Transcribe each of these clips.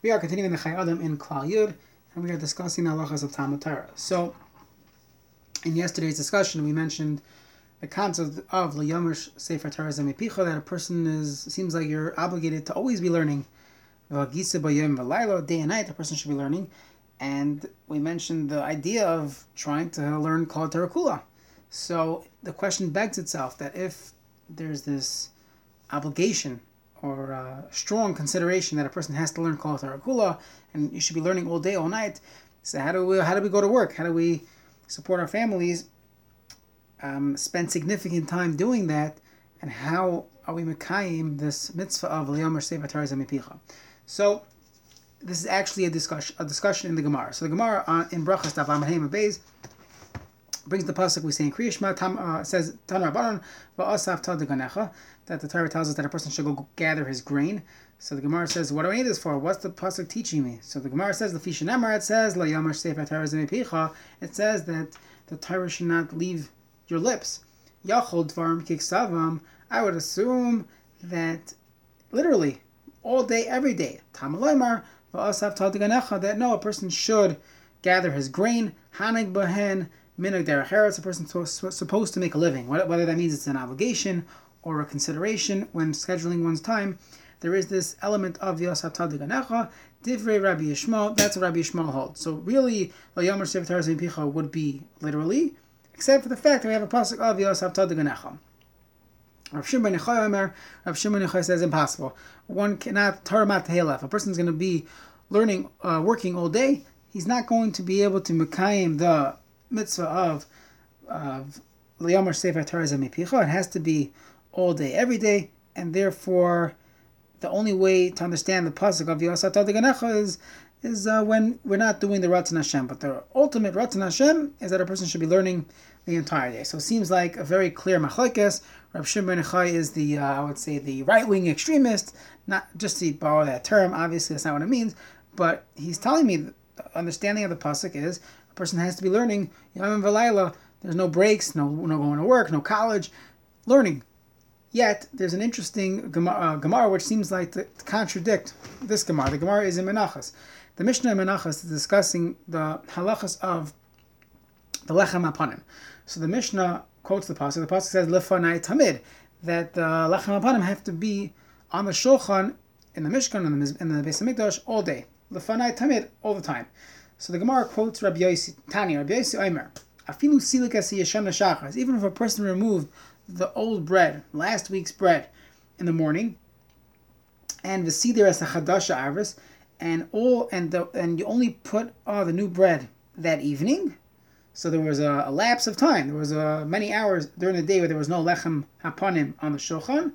We are continuing the Chai Adam in Klal Yud, and we are discussing the halachas of Talmud Torah. So, in yesterday's discussion, we mentioned the concept of Layamush Sefer Torah Zemipicha, that a person is seems like you're obligated to always be learning. V'agisa Bayim V'laylo, day and night, a person should be learning. And we mentioned the idea of trying to learn Kol Torah Kula. So the question begs itself that if there's this obligation or uh, strong consideration that a person has to learn Kol Kula, and you should be learning all day, all night. So how do we how do we go to work? How do we support our families? Um, spend significant time doing that, and how are we mekayim this mitzvah of liyamer Mipicha? So this is actually a discussion a discussion in the Gemara. So the Gemara uh, in Brachas Tav Amahim Beis brings the pasuk we say in Kriyishma tam, uh, says Tan Rabbanon va'asaf tal that the Torah tells us that a person should go gather his grain. So the Gemara says, what do I need this for? What's the pasuk teaching me? So the Gemara says the Fishanemar it says la yamash It says that the Torah should not leave your lips. Yachol dvarim kiksavam. I would assume that literally all day, every day. Tamalaymar va'asaf tal that no, a person should gather his grain. Hanig bahen minag derech A person supposed to make a living. Whether that means it's an obligation or a consideration when scheduling one's time, there is this element of Yosef Tadiganecha, Divrei Rabbi Yishmael, that's what Rabbi Yishmael holds. So really, Layomer Sefer Picha would be literally, except for the fact that we have a pasuk of Yosef Tadiganecha. Rav Shimon Omer, Rav Shimon Yochai says impossible. One cannot Torah If a person's going to be learning, uh, working all day, he's not going to be able to mekayim the mitzvah of of Liyomer Sefer Torah Mipicha. It has to be all day, every day, and therefore the only way to understand the pasuk of Yosat Ganecha is is uh, when we're not doing the Ratzon Hashem. But the ultimate Ratzon Hashem is that a person should be learning the entire day. So it seems like a very clear machlekes. Rav Shimon Chai is the, uh, I would say, the right wing extremist. Not just to borrow that term, obviously that's not what it means, but he's telling me the understanding of the pasuk is person has to be learning Yom V'Layla. There's no breaks, no no going to work, no college, learning Yet there's an interesting Gemara, uh, Gemara which seems like to, to, contradict this Gemara. The Gemara is in Menachas. The Mishnah in Menachas is discussing the halachas of the lechem apanim. So the Mishnah quotes the pasuk. The pasuk says lefanai tamid that the lechem apanim have to be on the shulchan in the Mishkan in the, in the Beis Hamikdash all day. Lefanai tamid all the time. So the Gemara quotes Rabbi Yossi Tani, Rabbi Yossi Omer. Afilu silikas yeshana shachas. Even if a person removed the old bread, last week's bread, in the morning, and the seder as a chadasha arvis, and all and the and you only put uh, the new bread that evening. So there was a, a lapse of time. There was uh, many hours during the day where there was no lechem hapanim on the shulchan.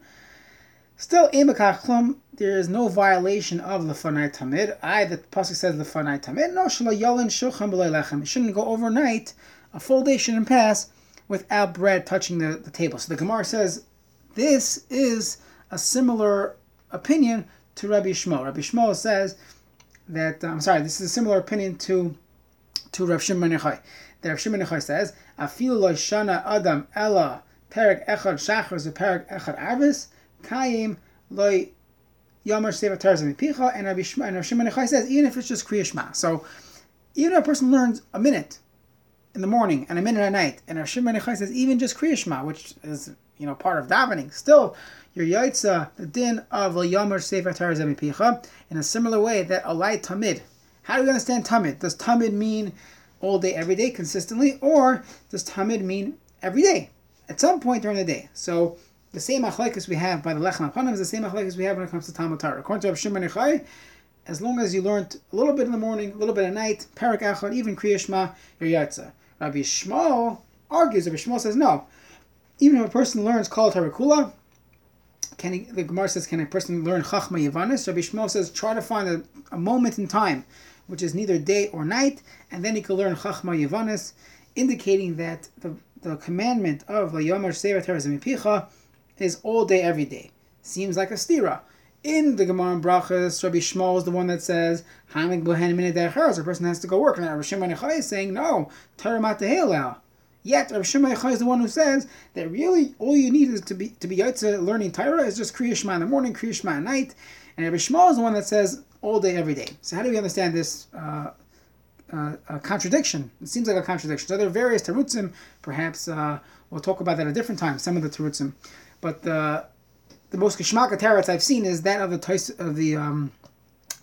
Still, imakachlum, there is no violation of the fanai tamid. I, the pasuk says the fanai tamid. No shalayalin shulchan lechem. It shouldn't go overnight. A full day shouldn't pass without bread touching the, the table. So the Gemara says this is a similar opinion to Rabbi Shmuel. Rabbi Shmuel says that I'm sorry, this is a similar opinion to to Rav Shimon Yochai. That Rav Shimon Yochai says, "Afil lo shana adam ella perek echad shachar ze echad arvis kayim lo yomer seva tarzim picha." And Rabbi Shimon says, even if it's just kriyashma, so even if a person learns a minute in the morning and a minute at night. And Rav Shimon says even just Kriyashma, which is you know part of davening, still your yaitza the din of Yomer Sefer Torah Zemipicha in a similar way that alay tamid. How do we understand tamid? Does tamid mean all day, every day, consistently, or does tamid mean every day at some point during the day? So the same achlekes we have by the lechem apanim is the same achlekes we have when it comes to Talmud Torah. According to Rav Shimon as long as you learned a little bit in the morning, a little bit at night, parak achad, even kriyashma, your yaitza. Rabbi Shmuel argues, Rabbi Shmuel says no. Even if a person learns Kol Tarakula, can he, the Gemara says, can a person learn Chachma Yavanis? Rabbi Shmuel says, try to find a, a, moment in time, which is neither day or night, and then he can learn Chachma Yavanis, indicating that the, the commandment of La Yomer Sevet Mipicha is all day, every day. Seems like a stira. In the Gemara and Brachas, Rabbi Shmuel is the one that says, Hamik a person has to go work. And Rabbi Shimon is saying, no, Matahela. Yet Rabbi Shimon is the one who says that really all you need is to be to be learning Torah is just Kriya Shema in the morning, Kriya Shema at night. And Rabbi Shmuel is the one that says all day, every day. So how do we understand this uh, uh, contradiction? It seems like a contradiction. So there are various terutzim. Perhaps uh, we'll talk about that at a different time. Some of the terutzim, but the the most kishmaka teretz I've seen is that of the tais, of the um,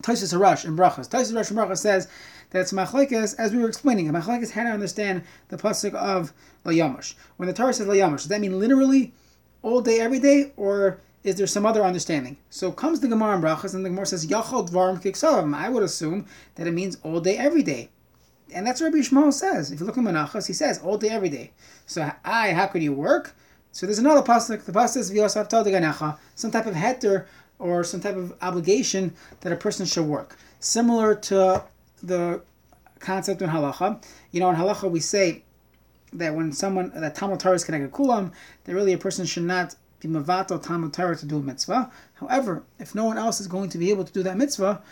Taisus Harash in Brachas. Taisus Harash in Brachas says that it's machlekes, as we were explaining, machlekes how to understand the pasuk of Layamash. When the Torah says Layamash, does that mean literally all day, every day, or is there some other understanding? So comes the Gemara in Brachas, and the Gemara says Yachal Dvarim Kiksavam. I would assume that it means all day, every day. And that's what Rabbi Shmuel says. If you look at Menachos, he says all day, every day. So I, how could you work? So there's another pasuk. The pasuk says some type of heter or some type of obligation that a person should work. Similar to the concept in halacha. You know, in halacha we say that when someone that Talmud Torah is connected kulam, that really a person should not be mavato Talmud Torah to do a mitzvah. However, if no one else is going to be able to do that mitzvah,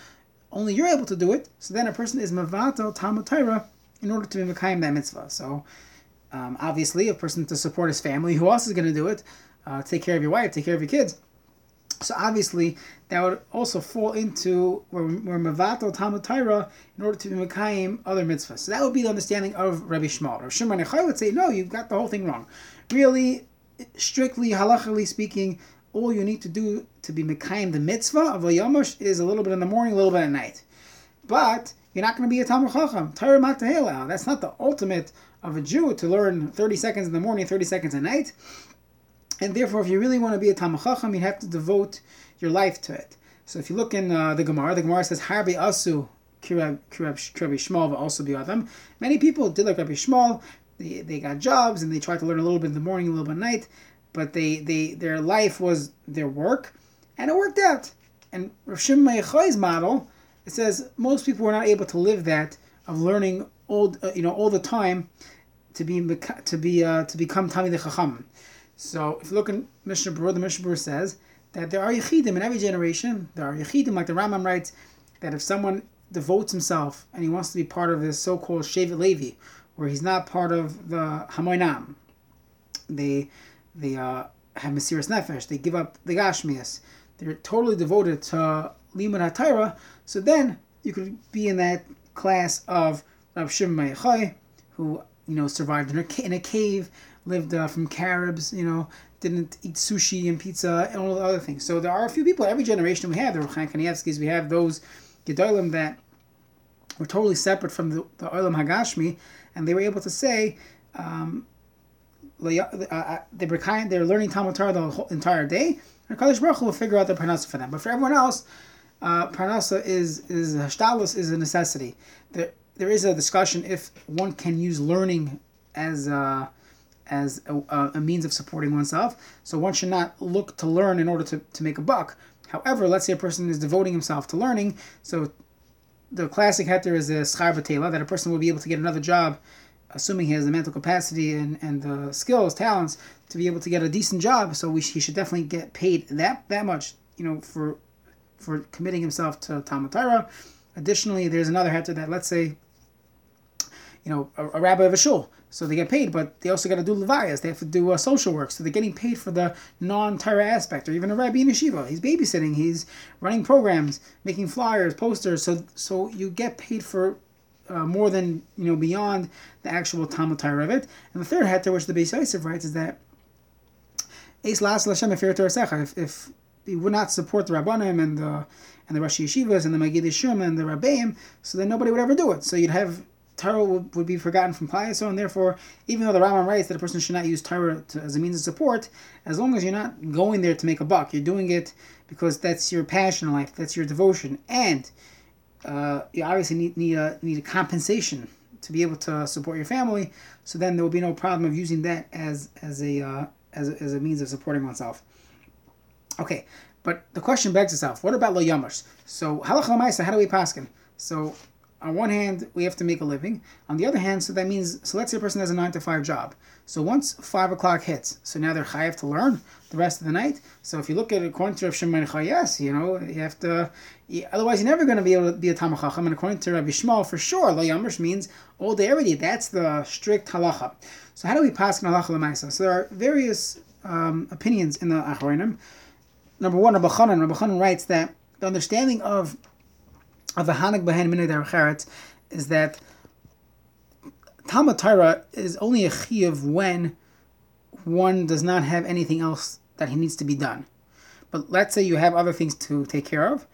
only you're able to do it. So then a person is mavato Talmud Torah in order to be mekayim that mitzvah. So um, obviously, a person to support his family, who else is going to do it? Uh, take care of your wife, take care of your kids. So obviously, that would also fall into where Mavato Talmud in order to be Mekayim other mitzvahs. So that would be the understanding of Rabbi Shmuel. Rav Shimon Echai would say, no, you've got the whole thing wrong. Really, strictly, halachically speaking, all you need to do to be Mekayim the mitzvah of a Yomush is a little bit in the morning, a little bit at night. But you're not going to be a Talmud Chacham. That's not the ultimate of a Jew to learn 30 seconds in the morning, 30 seconds at night. And therefore, if you really want to be a Talmud Chacham, you have to devote your life to it. So if you look in uh, the Gemara, the Gemara says, Harbi Asu Kirab Shmuel also be them. Many people did like Rabbi Shmuel. They, they got jobs and they tried to learn a little bit in the morning, a little bit at night, but they, they their life was their work, and it worked out. And Rav Shimon model, it says most people were not able to live that of learning all uh, you know all the time to be to be uh, to become Talmidei Chacham. So if you look in Mishnah Berurah, the Mishnah Berurah says that there are Yechidim in every generation. There are Yechidim, like the Rambam writes, that if someone devotes himself and he wants to be part of this so-called Shevet Levi, where he's not part of the Hamoinam, they they uh, have Mesiras Nefesh, they give up the Gashmias, they're totally devoted to Limud HaTorah, so then you could be in that class of Rav Shimon who you know survived in a, in a cave lived uh, from Caribs, you know, didn't eat sushi and pizza and all the other things. So there are a few people every generation we have the Ruchan Kanievskis, we have those Gedolim that were totally separate from the, the Olam Hagashmi, and they were able to say, um, uh, uh, they kind, they're learning Talmud Torah the whole entire day, and Kadosh Baruch Hu will figure out the parnasa for them. But for everyone else, uh, parnasa is is hashtalus is a necessity. There there is a discussion if one can use learning as uh, as a, a, means of supporting oneself. So one should not look to learn in order to, to make a buck. However, let's say a person is devoting himself to learning. So the classic heter is a schar that a person will be able to get another job, assuming he has the mental capacity and, and the skills, talents, to be able to get a decent job. So we, he should definitely get paid that, that much, you know, for for committing himself to Talmud Torah. Additionally, there's another heter that, let's say, you know, a, a rabbi of a shul so they get paid, but they also got to do levayas. They have to do uh, social work, so they're getting paid for the non-Torah aspect. Or even a rabbi in yeshiva, he's babysitting, he's running programs, making flyers, posters. So so you get paid for uh, more than you know beyond the actual Talmud Torah of it. And the third heter, which the Beis Yosef writes, is that If if you would not support the Rabbanim and the and the Rosh Yeshivas and the Magid Shum and the Rabbeim, so then nobody would ever do it. So you'd have Torah would, would be forgotten from Klal and therefore, even though the Rambam writes that a person should not use Torah to, as a means of support, as long as you're not going there to make a buck, you're doing it because that's your passion in life, that's your devotion, and uh, you obviously need need a need a compensation to be able to support your family. So then there will be no problem of using that as as a uh, as, a, as a means of supporting oneself. Okay, but the question begs itself: What about lo yamash? So halacha how do we paskin? So on one hand, we have to make a living. On the other hand, so that means, so let's say a person has a nine to five job. So once five o'clock hits, so now they're chayav to learn the rest of the night. So if you look at it according to Rav Shimon you know, you have to, otherwise you're never going to be able to be a Talmud Chacham. And according to Rabbi Shmuel, for sure, Lo Yamish means all day, every day. That's the strict halacha. So how do we pass on halacha l'maisa? So there are various um, opinions in the Achronim. Number one, Rabbi Chanan, Rabbi Chanan writes that the understanding of of a Hanak Behen Derech is that Talmud is only a chiyuv when one does not have anything else that he needs to be done. But let's say you have other things to take care of,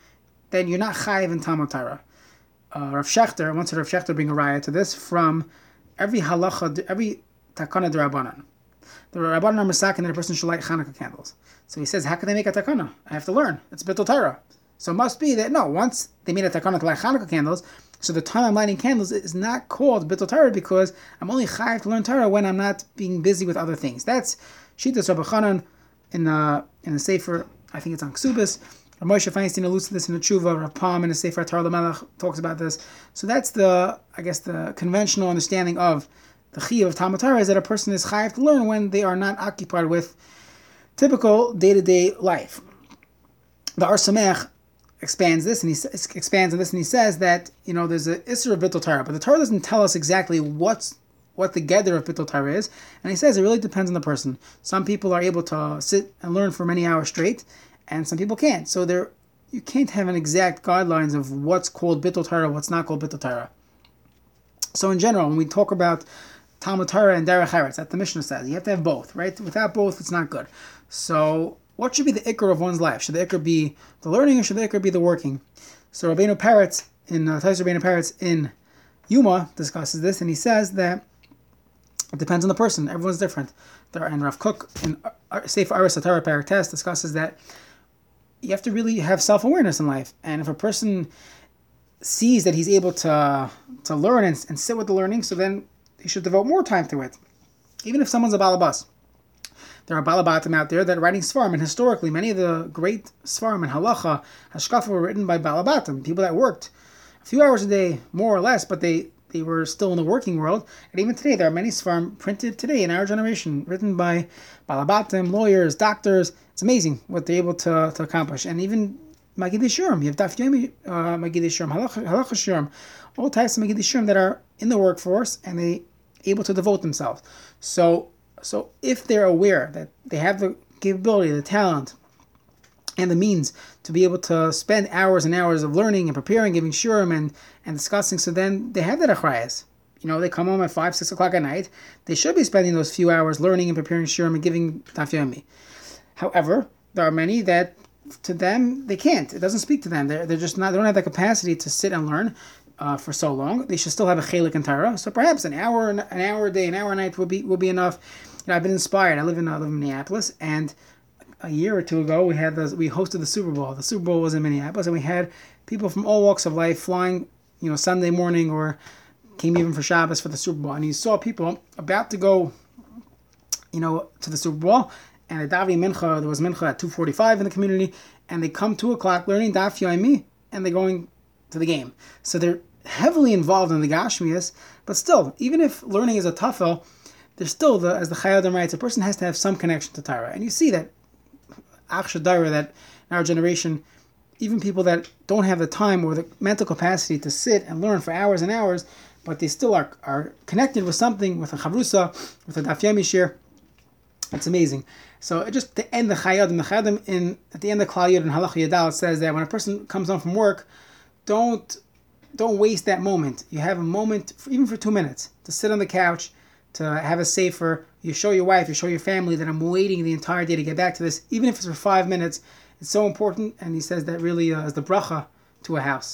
then you're not chayiv in Talmud. Uh, Rav Shechter, once Rav Shechter bring a raya to this from every halacha, every takana derabanan. The rabbanan are misakin that a person should light Hanukkah candles. So he says, how can they make a takana? I have to learn. It's bittul Torah. So it must be that no, once they made a takana light Hanukkah candles, so the time I'm lighting candles is not called bittul Torah because I'm only chayiv to learn Torah when I'm not being busy with other things. That's Shitas Rabbi Chanan in the in the Sefer. I think it's on Ksubis. Moshe Feinstein alludes to this in the Tshuva. Rav Palm in the Sefer Torah Lamelech talks about this. So that's the I guess the conventional understanding of the chiyuv of Talmud Torah is that a person is chayiv to learn when they are not occupied with typical day to day life. The Ohr Sameach expands this and he expands on this and he says that you know there's a Isser of Bittul Torah, but the Torah doesn't tell us exactly what's what the gather of Bittul Torah is, and he says it really depends on the person. Some people are able to sit and learn for many hours straight, and some people can't. So there, you can't have an exact guidelines of what's called Bittul Torah, what's not called Bittul Torah. So in general, when we talk about Talmud Torah and Derech Eretz, that the Mishnah says, you have to have both, right? Without both, it's not good. So what should be the ikr of one's life? Should the ikr be the learning or should the ikr be the working? So Rabbeinu Peretz in uh, Tais Rabbeinu Peretz in Yuma discusses this, and he says that it depends on the person. Everyone's different. There, and Rav Kook in uh, Sefer Aris Atara Parak Test discusses that you have to really have self awareness in life, and if a person sees that he's able to to learn and, and sit with the learning, so then he should devote more time to it. Even if someone's a balabas. There are balabatim out there that are writing svarim, and historically, many of the great svarim and halacha, hashkafa were written by balabatim, people that worked a few hours a day, more or less, but they they were still in the working world. And even today, there are many svarim printed today in our generation, written by balabatim, lawyers, doctors. It's amazing what they're able to, to accomplish. And even Magid Shurim, you have Daf Yomi uh, Magid Shurim, Halacha Shurim, all types of Magid Shurim that are in the workforce and they able to devote themselves. So so if they're aware that they have the capability, the talent, and the means to be able to spend hours and hours of learning and preparing, giving shurim and, and discussing, so then they have that achrayas. You know, they come home at 5, 6 o'clock at night. They should be spending those few hours learning and preparing shurim and giving daf However, there are many that to them they can't. It doesn't speak to them. They're, they're just not. They don't have the capacity to sit and learn uh, for so long. They should still have a chelik and Torah. So perhaps an hour, an hour a day, an hour a night will be will be enough you know, I've been inspired. I live in I live in Minneapolis, and a year or two ago we had the we hosted the Super Bowl. The Super Bowl was in Minneapolis, and we had people from all walks of life flying, you know, Sunday morning or came even for Shabbos for the Super Bowl. And you saw people about to go, you know, to the Super Bowl, and at Davi Mincha there was Mincha at two forty five in the community, and they come two o'clock learning Daf Yomi, and they're going to the game. So they're heavily involved in the Gashmias, but still, even if learning is a tafel there's still the as the Chayyim writes, a person has to have some connection to Torah, and you see that Achshadara that in our generation, even people that don't have the time or the mental capacity to sit and learn for hours and hours, but they still are, are connected with something, with a chavrusa, with a daf yomi It's amazing. So just to end the chayadim, the chayadim in at the end of Klal and Halach Yadal says that when a person comes home from work, don't don't waste that moment. You have a moment, for, even for two minutes, to sit on the couch to have a safer. You show your wife, you show your family that I'm waiting the entire day to get back to this, even if it's for five minutes. It's so important, and he says that really uh, is the bracha to a house.